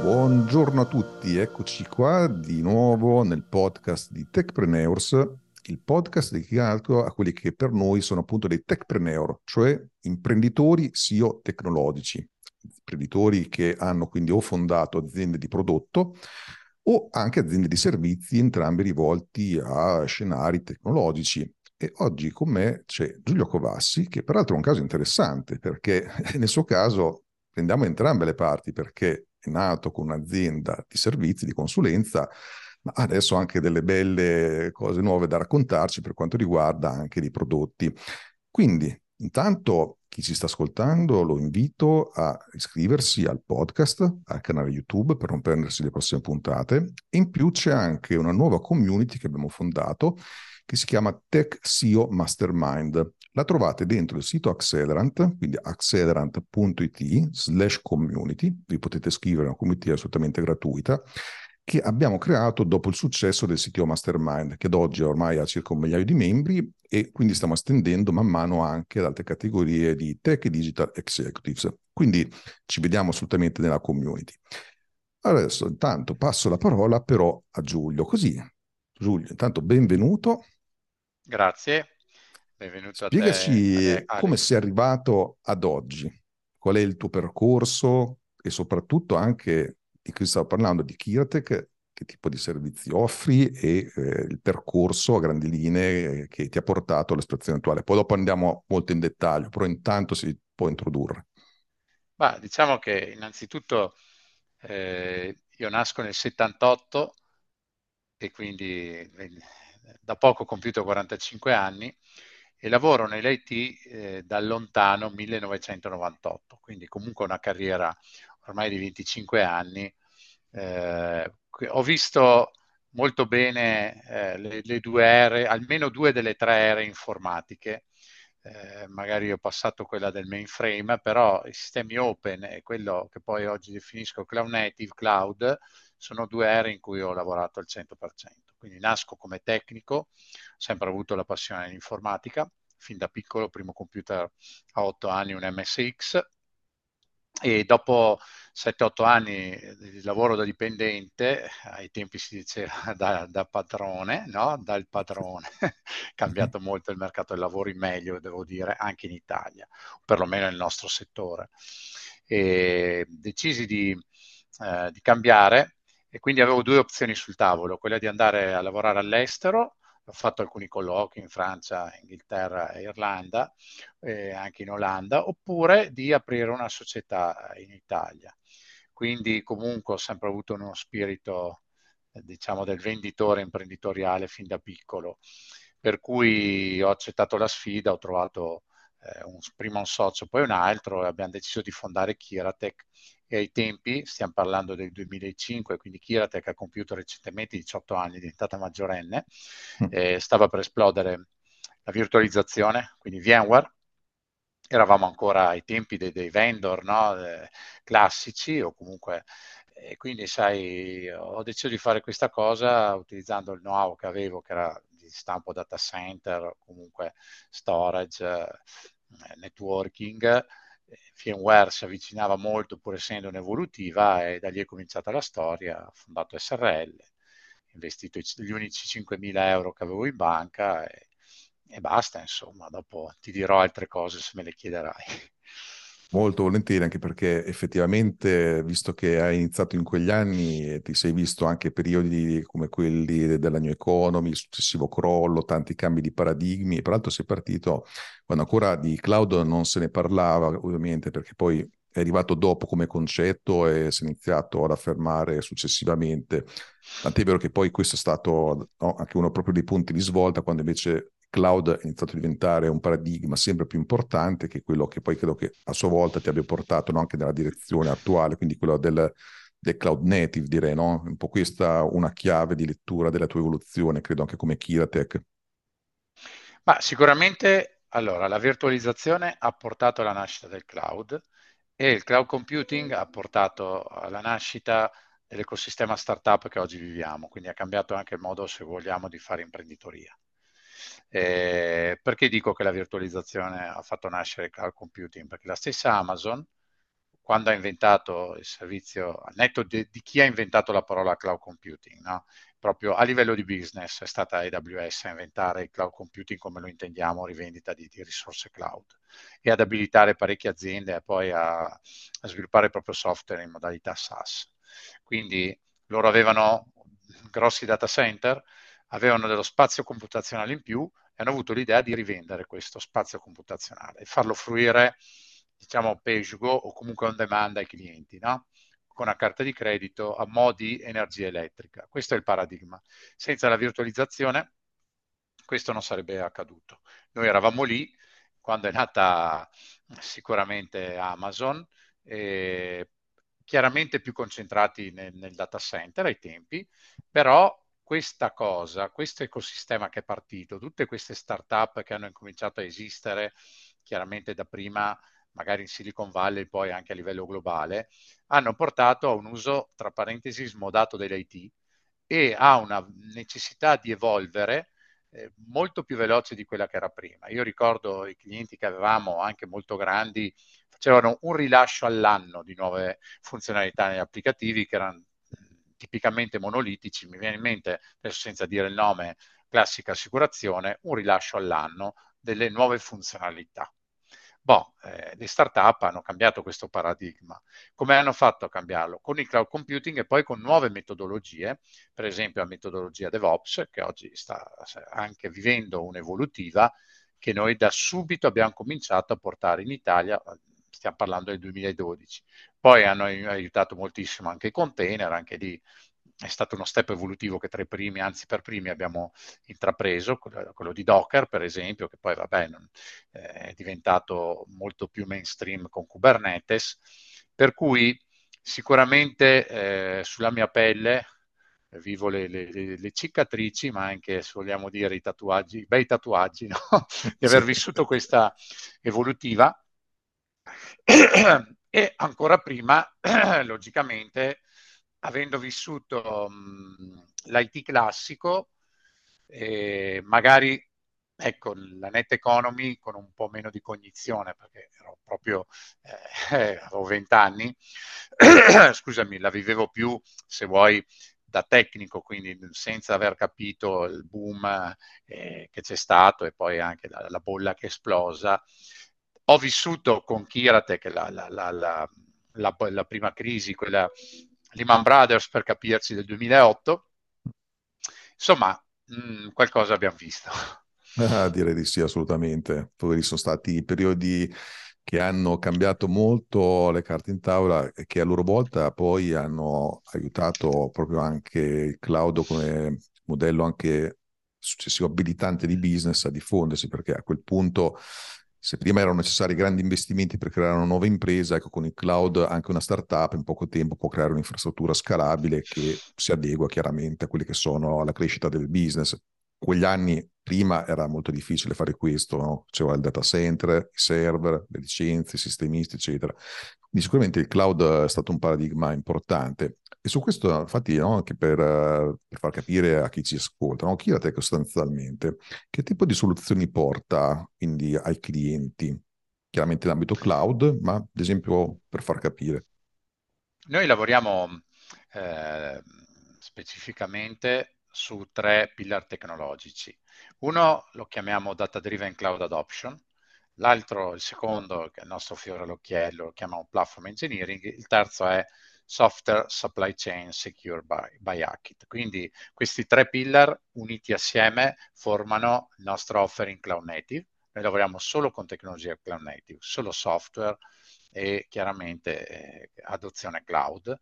Buongiorno a tutti, eccoci qua di nuovo nel podcast di Techpreneurs, il podcast dedicato a quelli che per noi sono appunto dei techpreneur, cioè imprenditori SEO tecnologici, imprenditori che hanno quindi o fondato aziende di prodotto o anche aziende di servizi, entrambi rivolti a scenari tecnologici. E oggi con me c'è Giulio Covassi, che peraltro è un caso interessante perché nel suo caso prendiamo entrambe le parti perché è nato con un'azienda di servizi, di consulenza, ma adesso ha anche delle belle cose nuove da raccontarci per quanto riguarda anche i prodotti. Quindi, intanto, chi ci sta ascoltando lo invito a iscriversi al podcast, al canale YouTube per non perdersi le prossime puntate. In più c'è anche una nuova community che abbiamo fondato che si chiama Tech SEO Mastermind. La trovate dentro il sito Accelerant, quindi accelerant.it slash community, vi potete scrivere, una community assolutamente gratuita, che abbiamo creato dopo il successo del CTO Mastermind, che ad oggi ormai ha circa un migliaio di membri e quindi stiamo estendendo man mano anche ad altre categorie di tech e digital executives. Quindi ci vediamo assolutamente nella community. Adesso intanto passo la parola però a Giulio, così Giulio, intanto benvenuto. Grazie, benvenuto Spiegaci a te. come sei arrivato ad oggi, qual è il tuo percorso e soprattutto anche di cui stavo parlando di Kiratech, che tipo di servizi offri e eh, il percorso a grandi linee che ti ha portato alla situazione attuale. Poi dopo andiamo molto in dettaglio, però intanto si può introdurre. Bah, diciamo che innanzitutto eh, io nasco nel 78 e quindi da poco compiuto 45 anni e lavoro nell'IT eh, da lontano 1998, quindi comunque una carriera ormai di 25 anni. Eh, ho visto molto bene eh, le, le, due ere, almeno due delle tre ere informatiche. Eh, magari ho passato quella del mainframe, però i sistemi open e quello che poi oggi definisco cloud native, cloud, sono due ere in cui ho lavorato al 100% quindi nasco come tecnico, ho sempre avuto la passione dell'informatica, fin da piccolo, primo computer a 8 anni, un MSX, e dopo 7-8 anni di lavoro da dipendente, ai tempi si diceva da, da padrone, no? dal padrone, cambiato molto il mercato del lavoro in meglio, devo dire, anche in Italia, perlomeno nel nostro settore. E decisi di, eh, di cambiare e quindi avevo due opzioni sul tavolo, quella di andare a lavorare all'estero, ho fatto alcuni colloqui in Francia, Inghilterra e Irlanda, e anche in Olanda, oppure di aprire una società in Italia. Quindi comunque ho sempre avuto uno spirito, diciamo, del venditore imprenditoriale fin da piccolo, per cui ho accettato la sfida, ho trovato eh, un, prima un socio, poi un altro, e abbiamo deciso di fondare Kiratech e ai tempi, stiamo parlando del 2005, quindi Kiratech ha compiuto recentemente 18 anni, è diventata maggiorenne, mm. eh, stava per esplodere la virtualizzazione, quindi VMware, eravamo ancora ai tempi dei, dei vendor no? eh, classici o comunque e quindi sai ho deciso di fare questa cosa utilizzando il know-how che avevo che era stampo data center comunque storage eh, networking VMware si avvicinava molto pur essendo un'evolutiva e da lì è cominciata la storia, ho fondato SRL, investito gli unici 5.000 euro che avevo in banca e, e basta, insomma, dopo ti dirò altre cose se me le chiederai. Molto volentieri, anche perché effettivamente, visto che hai iniziato in quegli anni, ti sei visto anche periodi come quelli della New Economy, il successivo crollo, tanti cambi di paradigmi, peraltro sei partito quando ancora di cloud non se ne parlava, ovviamente, perché poi è arrivato dopo come concetto e si è iniziato ad affermare successivamente. Tant'è vero che poi questo è stato no, anche uno proprio dei punti di svolta, quando invece cloud è iniziato a diventare un paradigma sempre più importante, che quello che poi credo che a sua volta ti abbia portato no, anche nella direzione attuale, quindi quello del, del cloud native, direi, no? Un po' questa una chiave di lettura della tua evoluzione, credo anche come Kiratech. Ma sicuramente, allora, la virtualizzazione ha portato alla nascita del cloud e il cloud computing ha portato alla nascita dell'ecosistema startup che oggi viviamo, quindi ha cambiato anche il modo, se vogliamo, di fare imprenditoria. Eh, perché dico che la virtualizzazione ha fatto nascere il cloud computing? Perché la stessa Amazon, quando ha inventato il servizio, al netto di, di, chi ha inventato la parola cloud computing, no? proprio a livello di business è stata AWS a inventare il cloud computing come lo intendiamo, rivendita di, di risorse cloud e ad abilitare parecchie aziende poi a, a sviluppare il proprio software in modalità SaaS. Quindi loro avevano grossi data center, avevano dello spazio computazionale in più e hanno avuto l'idea di rivendere questo spazio computazionale e farlo fruire, diciamo, as go o comunque on demand ai clienti, no? con una carta di credito a modi energia elettrica. Questo è il paradigma. Senza la virtualizzazione questo non sarebbe accaduto. Noi eravamo lì quando è nata sicuramente Amazon, chiaramente più concentrati nel, nel data center ai tempi, però questa cosa, questo ecosistema che è partito, tutte queste start-up che hanno incominciato a esistere, chiaramente da prima magari in Silicon Valley, poi anche a livello globale, hanno portato a un uso, tra parentesi, smodato dell'IT e a una necessità di evolvere eh, molto più veloce di quella che era prima. Io ricordo i clienti che avevamo, anche molto grandi, facevano un rilascio all'anno di nuove funzionalità negli applicativi che erano tipicamente monolitici, mi viene in mente, adesso senza dire il nome, classica assicurazione, un rilascio all'anno delle nuove funzionalità. Boh, eh, le start-up hanno cambiato questo paradigma. Come hanno fatto a cambiarlo? Con il cloud computing e poi con nuove metodologie, per esempio la metodologia DevOps, che oggi sta anche vivendo un'evolutiva, che noi da subito abbiamo cominciato a portare in Italia, stiamo parlando del 2012. Poi hanno aiutato moltissimo anche i container, anche lì è stato uno step evolutivo che tra i primi, anzi per primi abbiamo intrapreso, quello di Docker per esempio, che poi vabbè, eh, è diventato molto più mainstream con Kubernetes, per cui sicuramente eh, sulla mia pelle vivo le, le, le, cicatrici, ma anche, se vogliamo dire, i tatuaggi, i bei tatuaggi, no? di aver vissuto questa evolutiva e ancora prima, logicamente, avendo vissuto mh, l'IT classico, eh, magari ecco, la net economy con un po' meno di cognizione, perché ero proprio, eh, avevo vent'anni, scusami, la vivevo più, se vuoi, da tecnico, quindi senza aver capito il boom eh, che c'è stato e poi anche la, la bolla che è esplosa, ho vissuto con Kiratec la, la, la, la, prima crisi, quella Lehman Brothers per capirci del 2008. Insomma, mh, mm, qualcosa abbiamo visto. Ah, direi di sì, assolutamente. Poi sono stati periodi che hanno cambiato molto le carte in tavola e che a loro volta poi hanno aiutato proprio anche il cloud come modello anche successivo abilitante di business a diffondersi, perché a quel punto se prima erano necessari grandi investimenti per creare una nuova impresa, ecco con il cloud anche una startup in poco tempo può creare un'infrastruttura scalabile che si adegua chiaramente a quelli che sono la crescita del business. Quegli anni prima era molto difficile fare questo, no? c'era il data center, i server, le licenze, i sistemisti, eccetera. Quindi sicuramente il cloud è stato un paradigma importante. E su questo, infatti, no, anche per, per, far capire a chi ci ascolta, no, Kiratech sostanzialmente, che tipo di soluzioni porta quindi ai clienti? Chiaramente in cloud, ma ad esempio per far capire. Noi lavoriamo eh, specificamente su tre pillar tecnologici. Uno lo chiamiamo Data Driven Cloud Adoption, l'altro, il secondo, che è il nostro fiore all'occhiello, lo chiamiamo Platform Engineering, il terzo è Software Supply Chain Secure by, by Hackit. Quindi questi tre pillar uniti assieme formano il nostro offering cloud native. Noi lavoriamo solo con tecnologia cloud native, solo software e chiaramente eh, adozione cloud.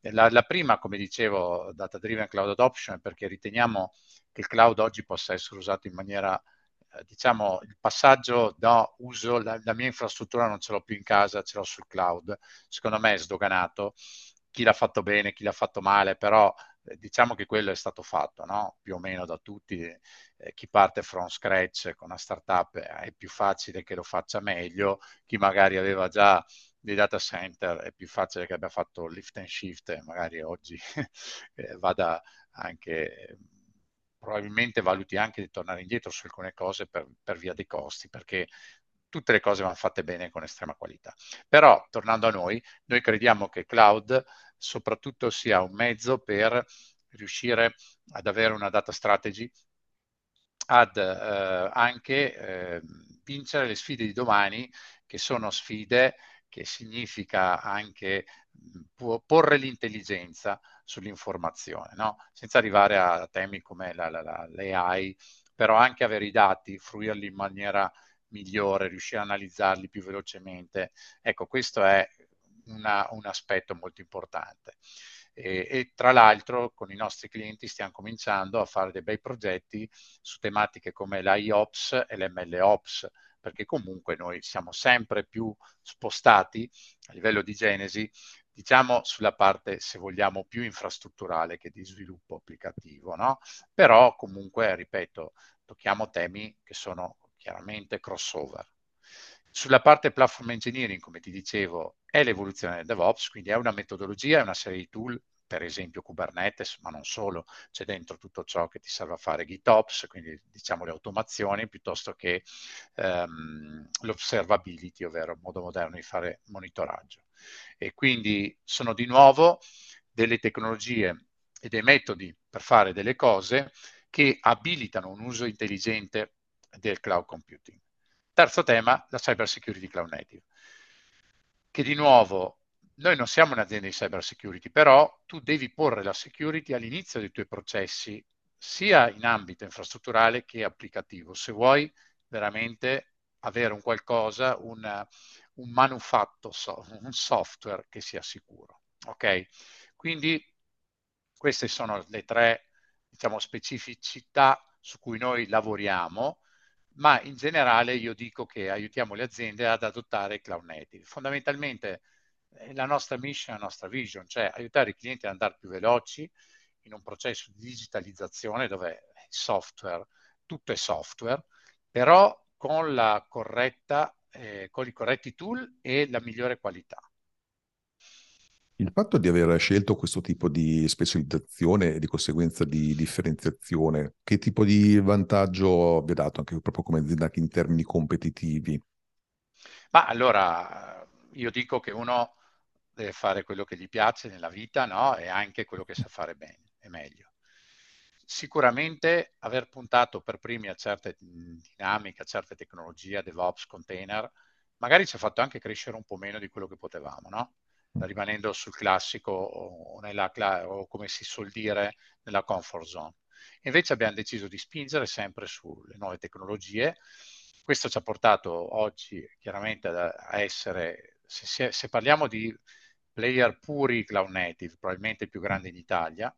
La, la, prima, come dicevo, data driven cloud adoption, perché riteniamo che il cloud oggi possa essere usato in maniera diciamo, il passaggio da uso, la, la, mia infrastruttura non ce l'ho più in casa, ce l'ho sul cloud, secondo me è sdoganato. Chi l'ha fatto bene, chi l'ha fatto male, però eh, diciamo che quello è stato fatto, no? più o meno da tutti. Eh, chi parte from scratch con una startup è più facile che lo faccia meglio, chi magari aveva già dei data center è più facile che abbia fatto lift and shift magari oggi eh, vada anche probabilmente valuti anche di tornare indietro su alcune cose per, per via dei costi, perché tutte le cose vanno fatte bene con estrema qualità. Però, tornando a noi, noi crediamo che cloud soprattutto sia un mezzo per riuscire ad avere una data strategy, ad eh, anche eh, vincere le sfide di domani, che sono sfide che significa anche porre l'intelligenza sull'informazione, no? senza arrivare a temi come la, la, la, l'AI, però anche avere i dati, fruirli in maniera migliore, riuscire a analizzarli più velocemente. Ecco, questo è una, un aspetto molto importante. E, e, tra l'altro con i nostri clienti stiamo cominciando a fare dei bei progetti su tematiche come l'IOPS e l'MLOps, perché comunque noi siamo sempre più spostati a livello di genesi, diciamo sulla parte, se vogliamo, più infrastrutturale che di sviluppo applicativo, no? Però comunque, ripeto, tocchiamo temi che sono chiaramente crossover. Sulla parte platform engineering, come ti dicevo, è l'evoluzione del DevOps, quindi è una metodologia, è una serie di tool, per esempio Kubernetes, ma non solo, c'è dentro tutto ciò che ti serve a fare GitOps, quindi diciamo le automazioni, piuttosto che um, l'observability, ovvero il modo moderno di fare monitoraggio. E quindi sono di nuovo delle tecnologie e dei metodi per fare delle cose che abilitano un uso intelligente del cloud computing. Terzo tema, la cyber security cloud native, che di nuovo noi non siamo un'azienda di cyber security, però tu devi porre la security all'inizio dei tuoi processi, sia in ambito infrastrutturale che applicativo, se vuoi veramente avere un qualcosa, un, un manufatto, un software che sia sicuro. Ok? Quindi queste sono le tre diciamo, specificità su cui noi lavoriamo ma in generale io dico che aiutiamo le aziende ad adottare cloud native. Fondamentalmente la nostra mission, la nostra vision, cioè aiutare i clienti ad andare più veloci in un processo di digitalizzazione dove il software, tutto è software, però con la corretta, eh, con i corretti tool e la migliore qualità. Il fatto di aver scelto questo tipo di specializzazione e di conseguenza di differenziazione, che tipo di vantaggio vi ha dato anche proprio come azienda in termini competitivi? Ma allora, io dico che uno deve fare quello che gli piace nella vita, no? E anche quello che sa fare bene, è meglio. Sicuramente aver puntato per primi a certe dinamiche, a certe tecnologie, DevOps, container, magari ci ha fatto anche crescere un po' meno di quello che potevamo, no? rimanendo sul classico o, nella, o come si suol dire nella comfort zone. Invece abbiamo deciso di spingere sempre sulle nuove tecnologie. Questo ci ha portato oggi chiaramente a essere, se, se parliamo di player puri cloud native, probabilmente il più grande in Italia,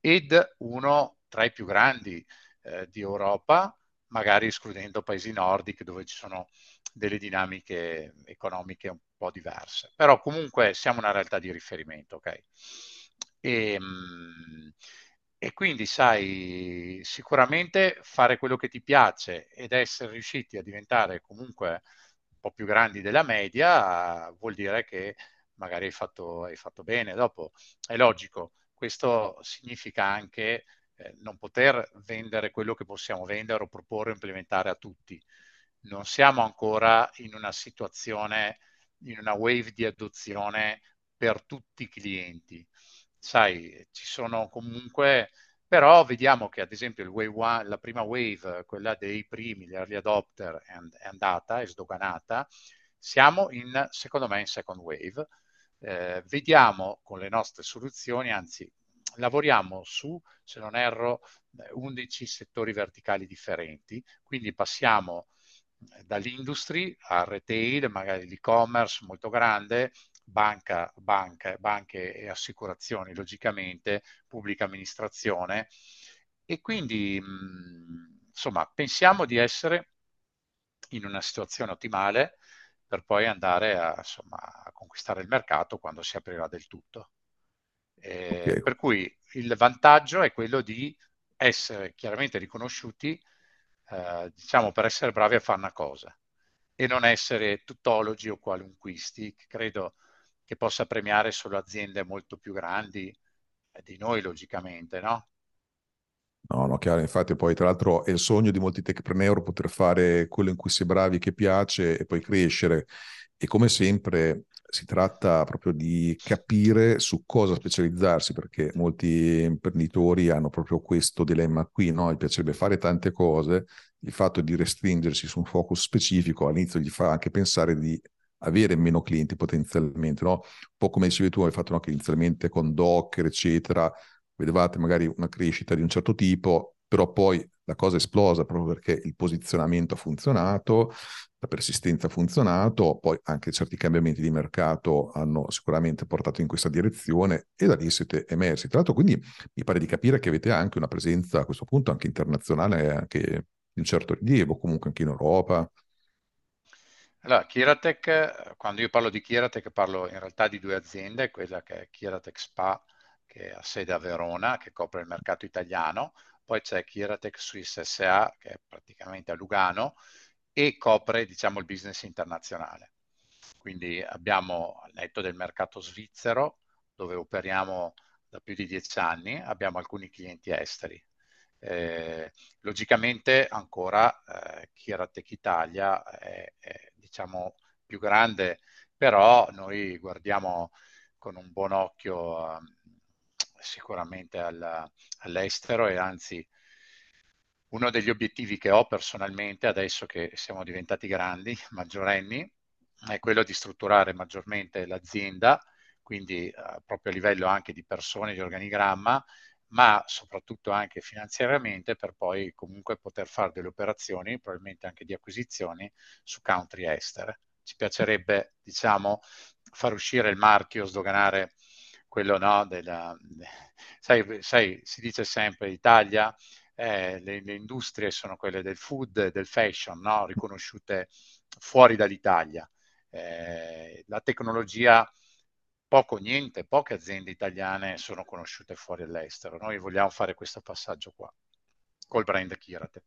ed uno tra i più grandi eh, di Europa, magari escludendo paesi nordici dove ci sono delle dinamiche economiche un po' diverse. Però comunque siamo una realtà di riferimento, ok? E, ehm, e quindi sai, sicuramente fare quello che ti piace ed essere riusciti a diventare comunque un po' più grandi della media vuol dire che magari hai fatto, hai fatto bene. Dopo è logico, questo significa anche eh, non poter vendere quello che possiamo vendere o proporre o implementare a tutti. Non siamo ancora in una situazione, in una wave di adozione per tutti i clienti. Sai, ci sono comunque, però vediamo che ad esempio one, la prima wave, quella dei primi, gli early adopter, è, andata, è sdoganata. Siamo in, secondo me, in second wave. Eh, vediamo con le nostre soluzioni, anzi lavoriamo su, se non erro, 11 settori verticali differenti, quindi passiamo dall'industry al retail, magari l'e-commerce molto grande, banca, banca, banche e assicurazioni, logicamente, pubblica amministrazione. E quindi, mh, insomma, pensiamo di essere in una situazione ottimale per poi andare a, insomma, a conquistare il mercato quando si aprirà del tutto. Eh, okay. Per cui il vantaggio è quello di essere chiaramente riconosciuti, eh, diciamo, per essere bravi a fare una cosa e non essere tuttologi o qualunquisti, credo che possa premiare solo aziende molto più grandi di noi, logicamente, no? No, no, chiaro, infatti poi tra l'altro è il sogno di molti techpreneur poter fare quello in cui si è bravi, che piace e poi crescere. E come sempre si tratta proprio di capire su cosa specializzarsi, perché molti imprenditori hanno proprio questo dilemma qui, no? Gli piacerebbe fare tante cose, il fatto di restringersi su un focus specifico all'inizio gli fa anche pensare di avere meno clienti potenzialmente, no? Un po' come dicevi tu, hai fatto no? inizialmente con Docker, eccetera, vedevate magari una crescita di un certo tipo, però poi la cosa è esplosa proprio perché il posizionamento ha funzionato, la persistenza ha funzionato, poi anche certi cambiamenti di mercato hanno sicuramente portato in questa direzione e da lì siete emersi. Tra l'altro quindi mi pare di capire che avete anche una presenza a questo punto anche internazionale, anche di un certo rilievo, comunque anche in Europa. Allora, Kiratech, quando io parlo di Kiratech parlo in realtà di due aziende, quella che è Kiratech Spa che ha sede a Verona, che copre il mercato italiano, poi c'è Kiratech Swiss SA, che è praticamente a Lugano, e copre diciamo, il business internazionale. Quindi abbiamo, al netto del mercato svizzero, dove operiamo da più di dieci anni, abbiamo alcuni clienti esteri. Eh, logicamente ancora eh, Kiratech Italia è, è diciamo, più grande, però noi guardiamo con un buon occhio sicuramente al, all'estero e anzi uno degli obiettivi che ho personalmente adesso che siamo diventati grandi, maggiorenni, è quello di strutturare maggiormente l'azienda, quindi eh, proprio a livello anche di persone, di organigramma, ma soprattutto anche finanziariamente per poi comunque poter fare delle operazioni, probabilmente anche di acquisizioni su country estere. Ci piacerebbe, diciamo, far uscire il marchio, sdoganare quello no, della, sai, sai, si dice sempre Italia, eh, le, le, industrie sono quelle del food del fashion, no? riconosciute fuori dall'Italia. Eh, la tecnologia, poco niente, poche aziende italiane sono conosciute fuori all'estero. Noi vogliamo fare questo passaggio qua, col brand Kiratech.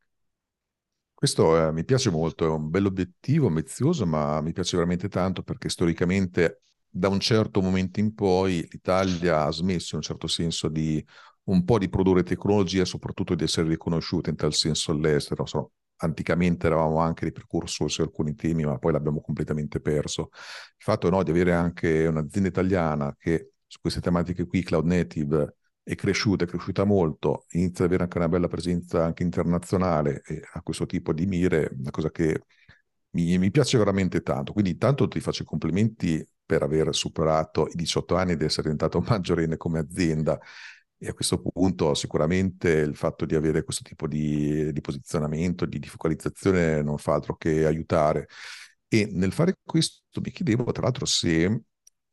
Questo eh, mi piace molto, è un bell'obiettivo, ambizioso, ma mi piace veramente tanto perché storicamente da un certo momento in poi l'Italia ha smesso in un certo senso di un po' di produrre tecnologia soprattutto di essere riconosciuta in tal senso all'estero. So, anticamente eravamo anche dei precursori su alcuni temi, ma poi l'abbiamo completamente perso. Il fatto no, di avere anche un'azienda italiana che su queste tematiche qui, cloud native, è cresciuta, è cresciuta molto, inizia ad avere anche una bella presenza anche internazionale e a questo tipo di mire, una cosa che mi, mi piace veramente tanto. Quindi intanto ti faccio i complimenti per aver superato i 18 anni ed essere diventato maggiorenne come azienda. E a questo punto sicuramente il fatto di avere questo tipo di, di posizionamento, di, di focalizzazione non fa altro che aiutare. E nel fare questo mi chiedevo tra l'altro se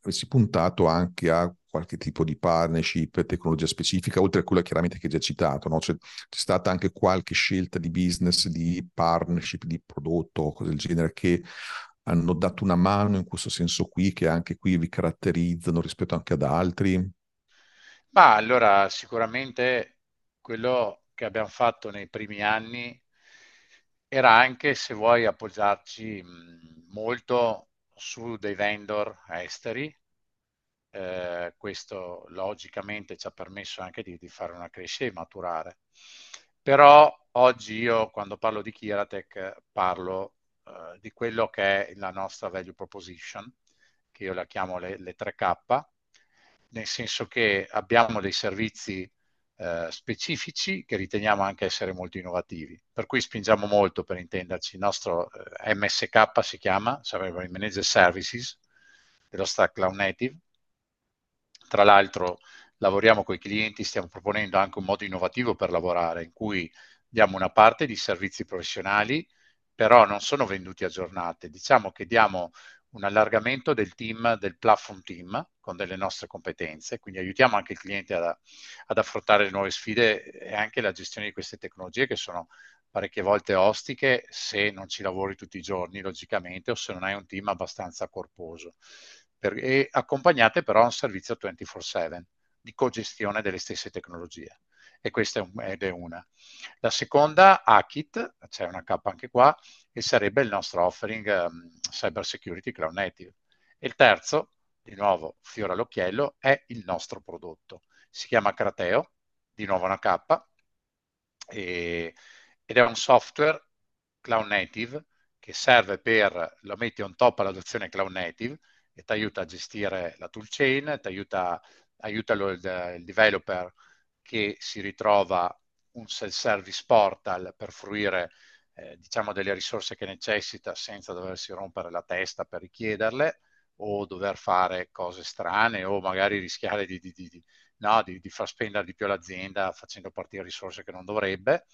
avessi puntato anche a qualche tipo di partnership, tecnologia specifica, oltre a quella chiaramente che hai già citato, no? Cioè, c'è stata anche qualche scelta di business, di partnership, di prodotto, cose del genere, che hanno dato una mano in questo senso qui, che anche qui vi caratterizzano rispetto anche ad altri? Ma allora sicuramente quello che abbiamo fatto nei primi anni era anche, se vuoi, appoggiarci molto su dei vendor esteri. Eh, questo logicamente ci ha permesso anche di, di fare una crescita e maturare. Però oggi io quando parlo di Kiratech parlo uh, di quello che è la nostra value proposition, che io la chiamo le, le 3K, nel senso che abbiamo dei servizi uh, specifici che riteniamo anche essere molto innovativi, per cui spingiamo molto per intenderci. Il nostro eh, MSK si chiama, sarebbe il Manager Services dello Stack Cloud Native. Tra l'altro lavoriamo con i clienti, stiamo proponendo anche un modo innovativo per lavorare, in cui diamo una parte di servizi professionali però non sono venduti a giornate. Diciamo che diamo un allargamento del team, del platform team, con delle nostre competenze, quindi aiutiamo anche il cliente ad, ad affrontare le nuove sfide e anche la gestione di queste tecnologie che sono parecchie volte ostiche se non ci lavori tutti i giorni, logicamente, o se non hai un team abbastanza corposo. Per, e accompagnate però a un servizio 24/7 di cogestione delle stesse tecnologie e questa è, un, ed è una. La seconda, AKIT, c'è una K anche qua, e sarebbe il nostro offering um, Cyber Security Cloud Native. E il terzo, di nuovo, fiore all'occhiello, è il nostro prodotto. Si chiama Crateo, di nuovo una K, E, ed è un software cloud native che serve per, lo metti on top all'adozione cloud native e ti aiuta a gestire la toolchain, ti aiuta, aiuta lo, il, il developer che si ritrova un self-service portal per fruire eh, diciamo delle risorse che necessita senza doversi rompere la testa per richiederle o dover fare cose strane o magari rischiare di, di, di, no, di far spendere di più l'azienda facendo partire risorse che non dovrebbe.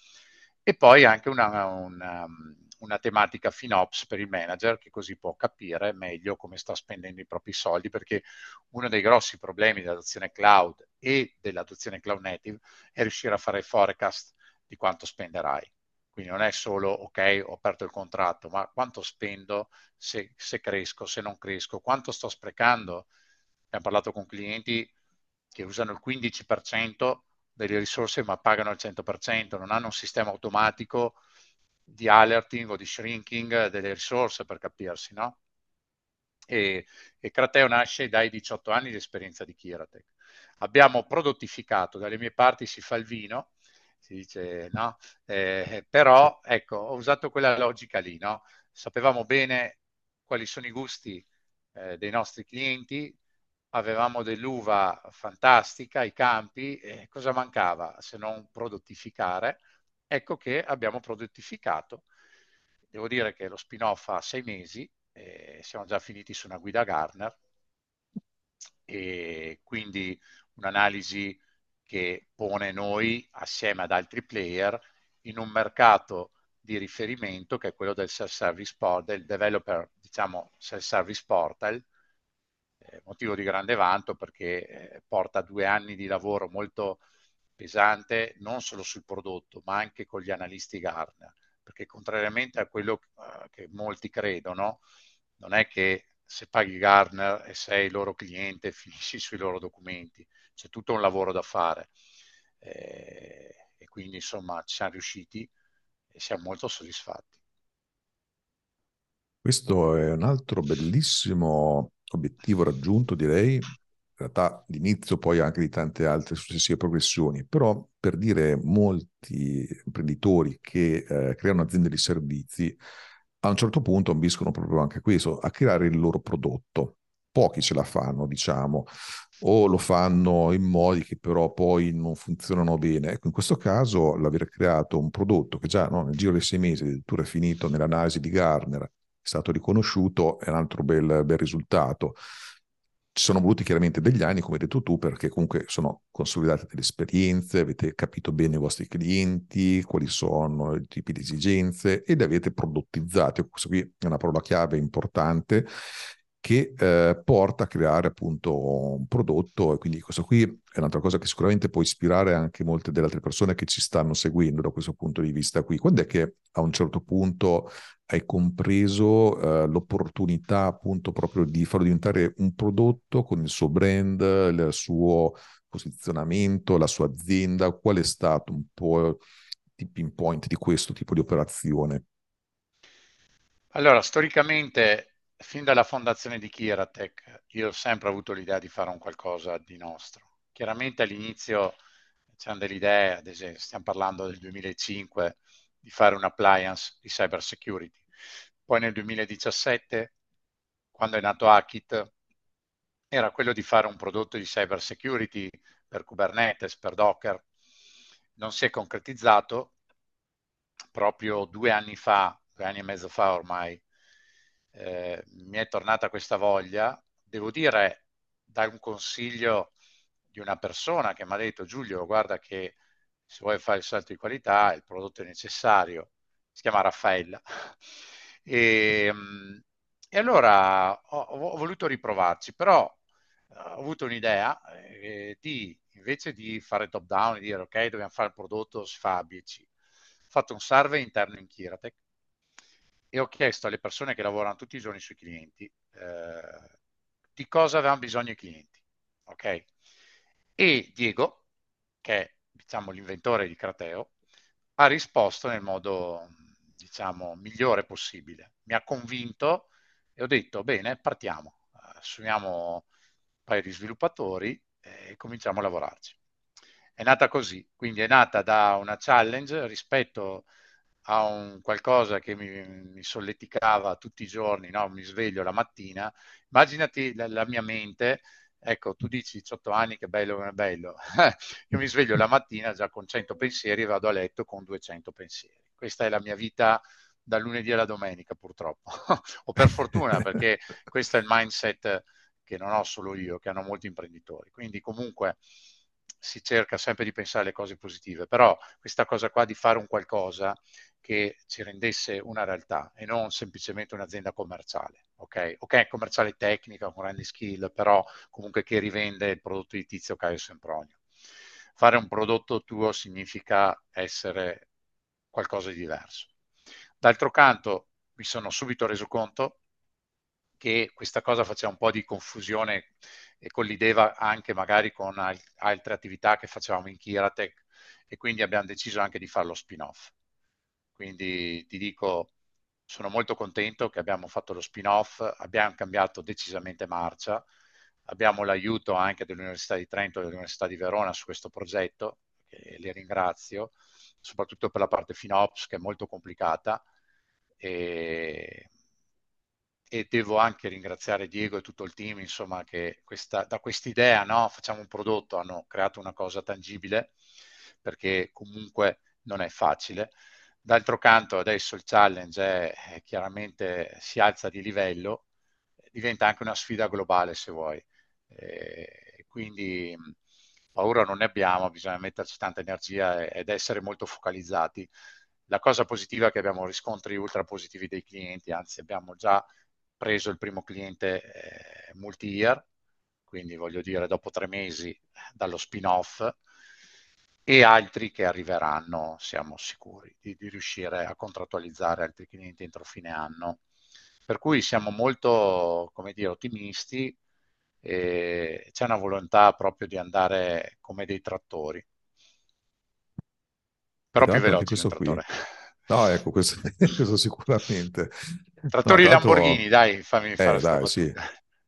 E poi anche una, una, una tematica FinOps per il manager che così può capire meglio come sta spendendo i propri soldi perché uno dei grossi problemi dell'adozione cloud e dell'adozione cloud native è riuscire a fare forecast di quanto spenderai. Quindi non è solo, ok, ho aperto il contratto, ma quanto spendo, se, se cresco, se non cresco, quanto sto sprecando. Abbiamo parlato con clienti che usano il 15% delle risorse ma pagano il 100%, non hanno un sistema automatico di alerting o di shrinking delle risorse per capirsi, no? E, e Crateo nasce dai 18 anni di esperienza di Kiratec. Abbiamo prodottificato, dalle mie parti si fa il vino, si dice no, eh, però ecco, ho usato quella logica lì, no? Sapevamo bene quali sono i gusti eh, dei nostri clienti, avevamo dell'uva fantastica, i campi, eh, cosa mancava se non prodottificare? Ecco che abbiamo prodottificato. Devo dire che lo spin-off ha sei mesi, eh, siamo già finiti su una guida Garner e quindi un'analisi che pone noi assieme ad altri player in un mercato di riferimento che è quello del self-service portal, del developer, diciamo, self-service portal, eh, motivo di grande vanto perché eh, porta due anni di lavoro molto pesante non solo sul prodotto ma anche con gli analisti Gartner perché contrariamente a quello uh, che molti credono non è che se paghi Gartner e sei il loro cliente finisci sui loro documenti c'è tutto un lavoro da fare. Eh, e quindi insomma ci siamo riusciti e siamo molto soddisfatti. Questo è un altro bellissimo obiettivo raggiunto, direi, in realtà l'inizio poi anche di tante altre successive progressioni, però per dire molti imprenditori che eh, creano aziende di servizi, a un certo punto ambiscono proprio anche questo, a creare il loro prodotto. Pochi ce la fanno, diciamo, o lo fanno in modi che però poi non funzionano bene. Ecco, in questo caso l'aver creato un prodotto che già no, nel giro dei sei mesi addirittura è finito nell'analisi di Garner, stato riconosciuto, è un altro bel, bel risultato. Ci sono voluti chiaramente degli anni, come hai detto tu, perché comunque sono consolidate delle esperienze, avete capito bene i vostri clienti, quali sono i tipi di esigenze ed avete prodottizzato. Questo qui è una parola chiave importante che eh, porta a creare appunto un prodotto e quindi questo qui è un'altra cosa che sicuramente può ispirare anche molte delle altre persone che ci stanno seguendo da questo punto di vista qui. Quando è che a un certo punto hai compreso eh, l'opportunità appunto proprio di farlo diventare un prodotto con il suo brand, il suo posizionamento, la sua azienda? Qual è stato un po' il tipping point di questo tipo di operazione? Allora, storicamente fin dalla fondazione di Kiratech io ho sempre avuto l'idea di fare un qualcosa di nostro. Chiaramente all'inizio c'erano delle idee, ad esempio stiamo parlando del 2005, di fare un appliance di cyber security. Poi nel 2017, quando è nato Akit, era quello di fare un prodotto di cyber security per Kubernetes, per Docker. Non si è concretizzato. Proprio due anni fa, due anni e mezzo fa ormai, eh, mi è tornata questa voglia, devo dire, da un consiglio di una persona che mi ha detto Giulio, guarda che se vuoi fare il salto di qualità, il prodotto è necessario, si chiama Raffaella. E, e allora ho, ho, voluto riprovarci, però eh, ho avuto un'idea eh, di, invece di fare top down e dire ok, dobbiamo fare il prodotto, si fa A, B e C. Ho fatto un survey interno in Kiratec e ho chiesto alle persone che lavorano tutti i giorni sui clienti eh, di cosa avevano bisogno i clienti. Ok? E Diego, che è diciamo, l'inventore di Crateo, ha risposto nel modo diciamo, migliore possibile. Mi ha convinto e ho detto, bene, partiamo, assumiamo un paio di sviluppatori e cominciamo a lavorarci. È nata così, quindi è nata da una challenge rispetto un qualcosa che mi, mi solleticava tutti i giorni, no? mi sveglio la mattina, immaginati la, la mia mente Ecco, tu dici 18 anni che bello, che bello. Io mi sveglio la mattina già con 100 pensieri e vado a letto con 200 pensieri. Questa è la mia vita dal lunedì alla domenica, purtroppo. o per fortuna, perché questo è il mindset che non ho solo io, che hanno molti imprenditori. Quindi comunque si cerca sempre di pensare alle cose positive, però questa cosa qua di fare un qualcosa che ci rendesse una realtà e non semplicemente un'azienda commerciale, ok? Ok, commerciale tecnica, con grandi skill, però comunque che rivende il prodotto di Tizio Caio Sempronio. Fare un prodotto tuo significa essere qualcosa di diverso. D'altro canto mi sono subito reso conto che questa cosa faceva un po' di confusione e collideva anche magari con al- altre attività che facevamo in Kiratech e quindi abbiamo deciso anche di fare lo spin-off. Quindi ti dico, sono molto contento che abbiamo fatto lo spin-off, abbiamo cambiato decisamente marcia, abbiamo l'aiuto anche dell'Università di Trento e dell'Università di Verona su questo progetto, che li ringrazio, soprattutto per la parte FinOps che è molto complicata. E, e devo anche ringraziare Diego e tutto il team, insomma, che questa, da quest'idea, no, facciamo un prodotto, hanno creato una cosa tangibile, perché comunque non è facile. D'altro canto adesso il challenge è, è chiaramente si alza di livello, diventa anche una sfida globale se vuoi. Eh, quindi paura non ne abbiamo, bisogna metterci tanta energia ed essere molto focalizzati. La cosa positiva è che abbiamo riscontri ultra positivi dei clienti, anzi abbiamo già preso il primo cliente eh, multi-year, quindi voglio dire dopo tre mesi dallo spin-off, e altri che arriveranno, siamo sicuri di, di riuscire a contrattualizzare altri clienti entro fine anno. Per cui siamo molto, come dire, ottimisti e c'è una volontà proprio di andare come dei trattori. Però più veloci del trattore. No, ecco, questo, questo sicuramente. Trattori no, Lamborghini, dai, fammi eh, fare dai, sì.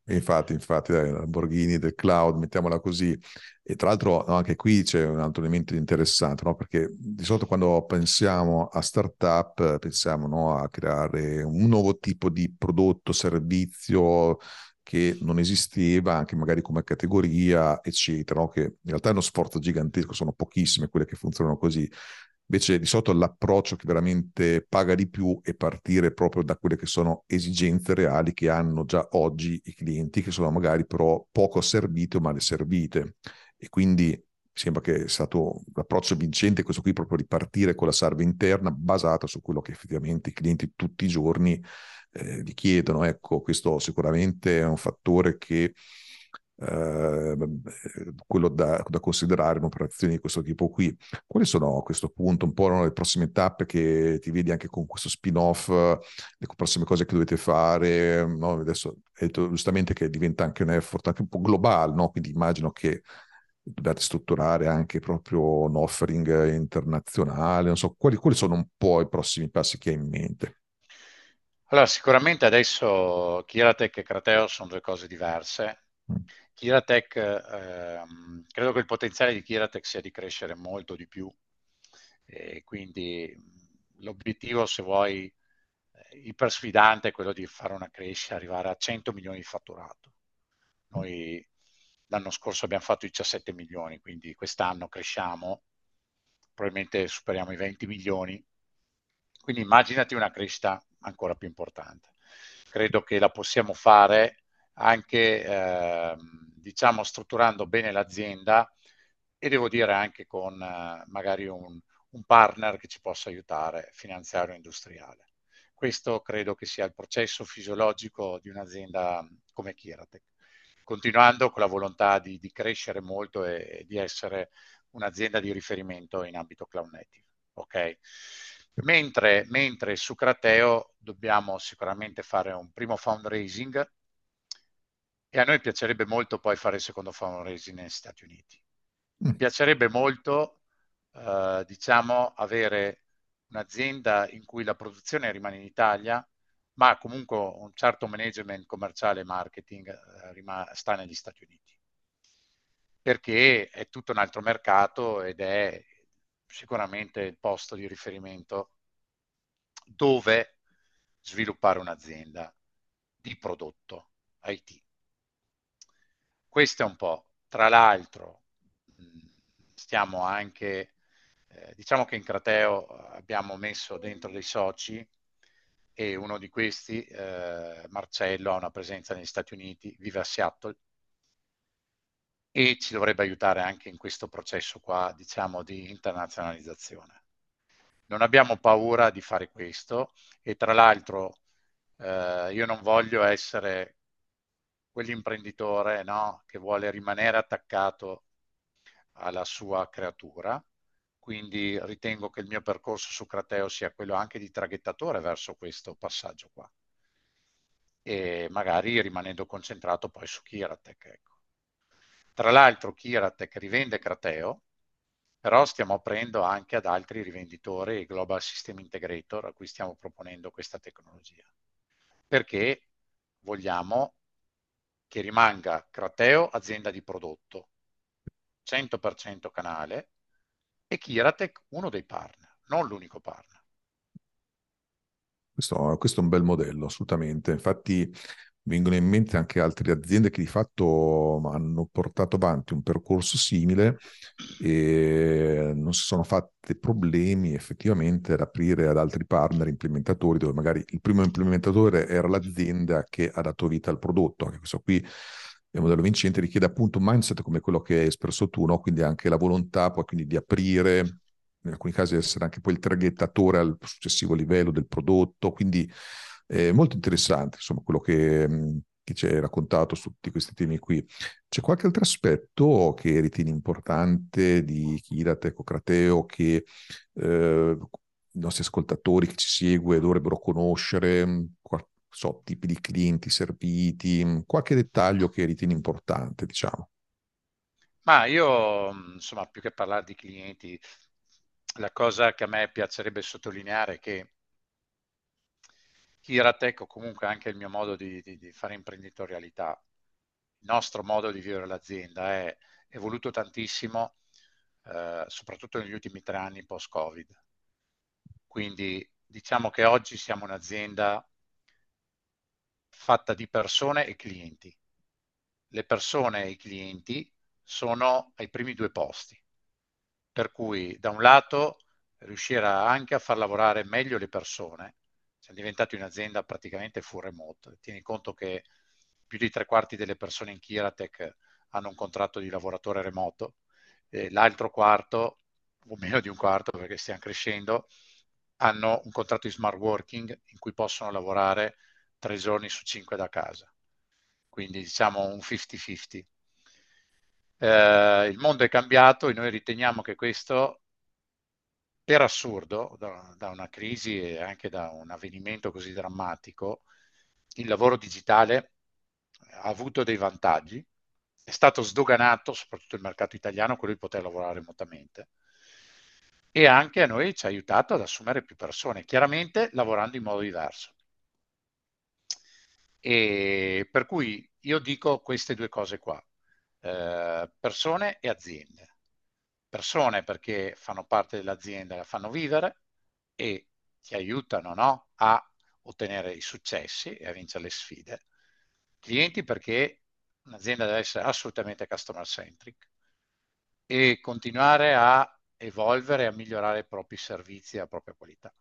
Infatti, infatti, dai, Lamborghini del cloud, mettiamola così. E tra l'altro no, anche qui c'è un altro elemento interessante, no? perché di solito quando pensiamo a startup pensiamo no, a creare un nuovo tipo di prodotto, servizio che non esisteva anche magari come categoria, eccetera, che in realtà è uno sforzo gigantesco, sono pochissime quelle che funzionano così. Invece di solito l'approccio che veramente paga di più è partire proprio da quelle che sono esigenze reali che hanno già oggi i clienti, che sono magari però poco servite o male servite. E quindi sembra che è stato l'approccio vincente questo qui proprio di partire con la salva interna basata su quello che effettivamente i clienti tutti i giorni eh, vi chiedono. Ecco, questo sicuramente è un fattore che eh, quello da, da, considerare in operazioni di questo tipo qui. Quali sono a questo punto un po' le prossime tappe che ti vedi anche con questo spin-off, le prossime cose che dovete fare? No? Adesso hai detto giustamente che diventa anche un effort anche un po' globale, no? quindi immagino che dobbiate strutturare anche proprio un offering internazionale, non so, quali, quali sono un po' i prossimi passi che hai in mente? Allora, sicuramente adesso Kiratech e Crateo sono due cose diverse. Kiratech, ehm, credo che il potenziale di Kiratech sia di crescere molto di più e quindi l'obiettivo, se vuoi, eh, iper sfidante è quello di fare una crescita, arrivare a 100 milioni di fatturato. Noi l'anno scorso abbiamo fatto 17 milioni, quindi quest'anno cresciamo, probabilmente superiamo i 20 milioni. Quindi immaginati una crescita ancora più importante. Credo che la possiamo fare anche eh, diciamo strutturando bene l'azienda e devo dire anche con eh, magari un, un, partner che ci possa aiutare finanziario industriale. Questo credo che sia il processo fisiologico di un'azienda come Kiratech, continuando con la volontà di, di crescere molto e, e, di essere un'azienda di riferimento in ambito cloud native. Okay? Mentre, mentre su Crateo dobbiamo sicuramente fare un primo fundraising e a noi piacerebbe molto poi fare il secondo fundraising negli Stati Uniti. Mi mm. piacerebbe molto, eh, diciamo, avere un'azienda in cui la produzione rimane in Italia, ma comunque un certo management commerciale e marketing eh, sta negli Stati Uniti. perché è tutto un altro mercato ed è sicuramente il posto di riferimento dove sviluppare un'azienda di prodotto IT. Questo è un po'. Tra l'altro, stiamo anche, eh, diciamo che in Crateo abbiamo messo dentro dei soci e uno di questi, eh, Marcello, ha una presenza negli Stati Uniti, vive a Seattle e ci dovrebbe aiutare anche in questo processo qua, diciamo, di internazionalizzazione. Non abbiamo paura di fare questo e tra l'altro eh, io non voglio essere quell'imprenditore no, che vuole rimanere attaccato alla sua creatura, quindi ritengo che il mio percorso su Crateo sia quello anche di traghettatore verso questo passaggio qua e magari rimanendo concentrato poi su Kiratech. Ecco. Tra l'altro Kiratech rivende Crateo, però stiamo aprendo anche ad altri rivenditori e Global System Integrator a cui stiamo proponendo questa tecnologia, perché vogliamo che rimanga Crateo azienda di prodotto, 100% canale, e Kiratech uno dei partner, non l'unico partner. Questo, questo, è un bel modello, assolutamente. Infatti vengono in mente anche altre aziende che di fatto hanno portato avanti un percorso simile e non si sono fatte problemi effettivamente ad aprire ad altri partner implementatori dove magari il primo implementatore era l'azienda che ha dato vita al prodotto. Anche questo qui il modello vincente richiede appunto un mindset come quello che hai espresso tu, no? quindi anche la volontà poi quindi di aprire, in alcuni casi essere anche poi il traghettatore al successivo livello del prodotto, quindi è molto interessante insomma quello che, che ci hai raccontato su tutti questi temi qui. C'è qualche altro aspetto che ritieni importante di Kiratec o Crateo che eh, i nostri ascoltatori che ci segue dovrebbero conoscere, so, tipi di clienti serviti, mm, qualche dettaglio che ritieni importante, diciamo. Ma io, mm, insomma, più che parlare di clienti, la cosa che a me piacerebbe sottolineare è che Kiratec o comunque anche il mio modo di, di, di, fare imprenditorialità, il nostro modo di vivere l'azienda è evoluto tantissimo, eh, soprattutto negli ultimi tre anni post-Covid. Quindi diciamo che oggi siamo un'azienda fatta di persone e clienti. Le persone e i clienti sono ai primi due posti, per cui da un lato riuscire anche a far lavorare meglio le persone, siamo diventati un'azienda praticamente full remote, tieni conto che più di tre quarti delle persone in Kiratech hanno un contratto di lavoratore remoto, e l'altro quarto, o meno di un quarto perché stiamo crescendo, hanno un contratto di smart working in cui possono lavorare tre giorni su cinque da casa. Quindi diciamo un 50-50. Eh, il mondo è cambiato e noi riteniamo che questo, per assurdo, da, da una crisi e anche da un avvenimento così drammatico, il lavoro digitale ha avuto dei vantaggi, è stato sdoganato, soprattutto il mercato italiano, quello di poter lavorare remotamente. E anche a noi ci ha aiutato ad assumere più persone, chiaramente lavorando in modo diverso. E per cui io dico queste due cose qua, eh, persone e aziende. Persone perché fanno parte dell'azienda, la fanno vivere e ti aiutano no? a ottenere i successi e a vincere le sfide. Clienti perché un'azienda deve essere assolutamente customer centric e continuare a evolvere e a migliorare i propri servizi e la propria qualità.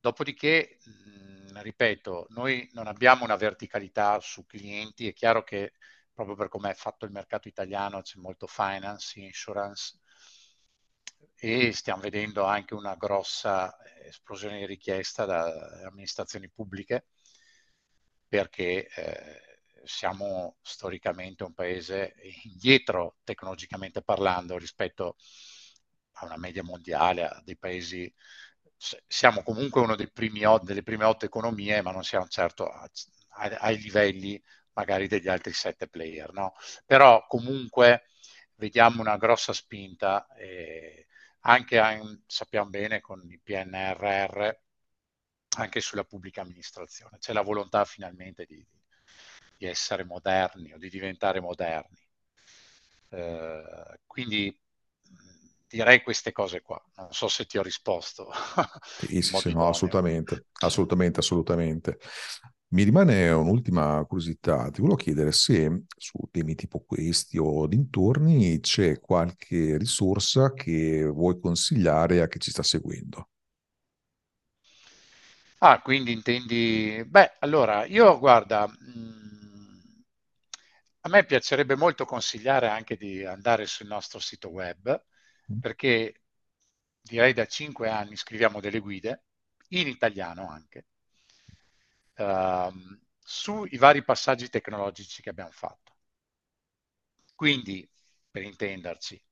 Dopodiché, mh, ripeto, noi non abbiamo una verticalità su clienti, è chiaro che proprio per come è fatto il mercato italiano c'è molto finance, insurance e stiamo vedendo anche una grossa esplosione di richiesta dalle amministrazioni pubbliche perché eh, siamo storicamente un paese indietro tecnologicamente parlando rispetto a una media mondiale, a dei paesi siamo comunque uno delle prime otto economie, ma non siamo certo ai livelli magari degli altri sette player, no? Però comunque vediamo una grossa spinta, eh, anche sappiamo bene con il PNRR, anche sulla pubblica amministrazione. C'è la volontà finalmente di, di essere moderni o di diventare moderni. Eh, quindi direi queste cose qua. Non so se ti ho risposto. Sì, sì no, assolutamente, assolutamente, assolutamente. Mi rimane un'ultima curiosità, ti volevo chiedere se su temi tipo questi o dintorni c'è qualche risorsa che vuoi consigliare a chi ci sta seguendo. Ah, quindi intendi... Beh, allora, io guarda, mh, mm, a me piacerebbe molto consigliare anche di andare sul nostro sito web, mm. perché direi da cinque anni scriviamo delle guide, in italiano anche, uh, sui vari passaggi tecnologici che abbiamo fatto. Quindi, per intenderci,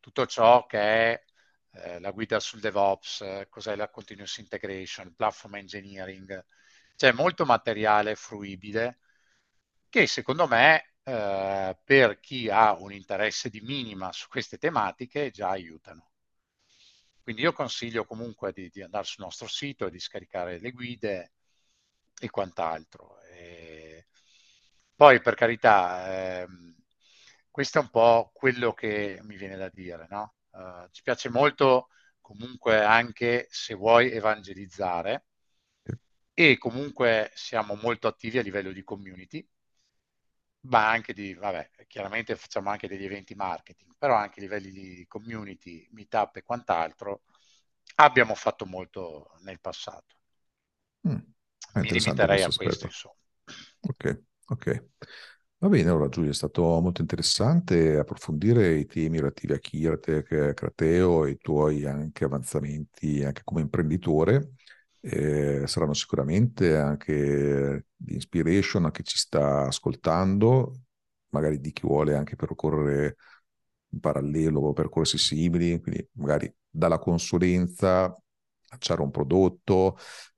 tutto ciò che è eh, la guida sul DevOps, cos'è la continuous integration, platform engineering, c'è molto materiale fruibile che secondo me eh, per chi ha un interesse di minima su queste tematiche già aiutano. Quindi io consiglio comunque di, di andare sul nostro sito e di scaricare le guide e quant'altro. E poi per carità, ehm, questo è un po' quello che mi viene da dire, no? Uh, ci piace molto comunque anche se vuoi evangelizzare e comunque siamo molto attivi a livello di community, ma anche di, vabbè, chiaramente facciamo anche degli eventi marketing, però anche a livelli di community, meetup e quant'altro abbiamo fatto molto nel passato. Mm, Mi limiterei a questo, insomma. Ok, ok. Va bene, allora Giulio, è stato molto interessante approfondire i temi relativi a Kirtek, Crateo e i tuoi anche avanzamenti anche come imprenditore. Eh, saranno sicuramente anche di inspiration a chi ci sta ascoltando, magari di chi vuole anche percorrere in parallelo o percorsi simili, quindi magari dalla consulenza lanciare un prodotto,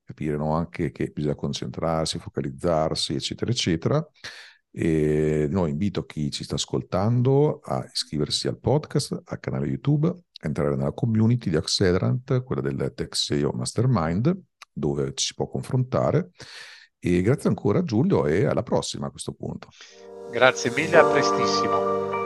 capire no, anche che bisogna concentrarsi, focalizzarsi, eccetera, eccetera. E di invito chi ci sta ascoltando a iscriversi al podcast, al canale YouTube, a entrare nella community di Accelerant, quella del Tech Mastermind, dove ci si può confrontare. E grazie ancora Giulio e alla prossima a questo punto. Grazie mille, a prestissimo.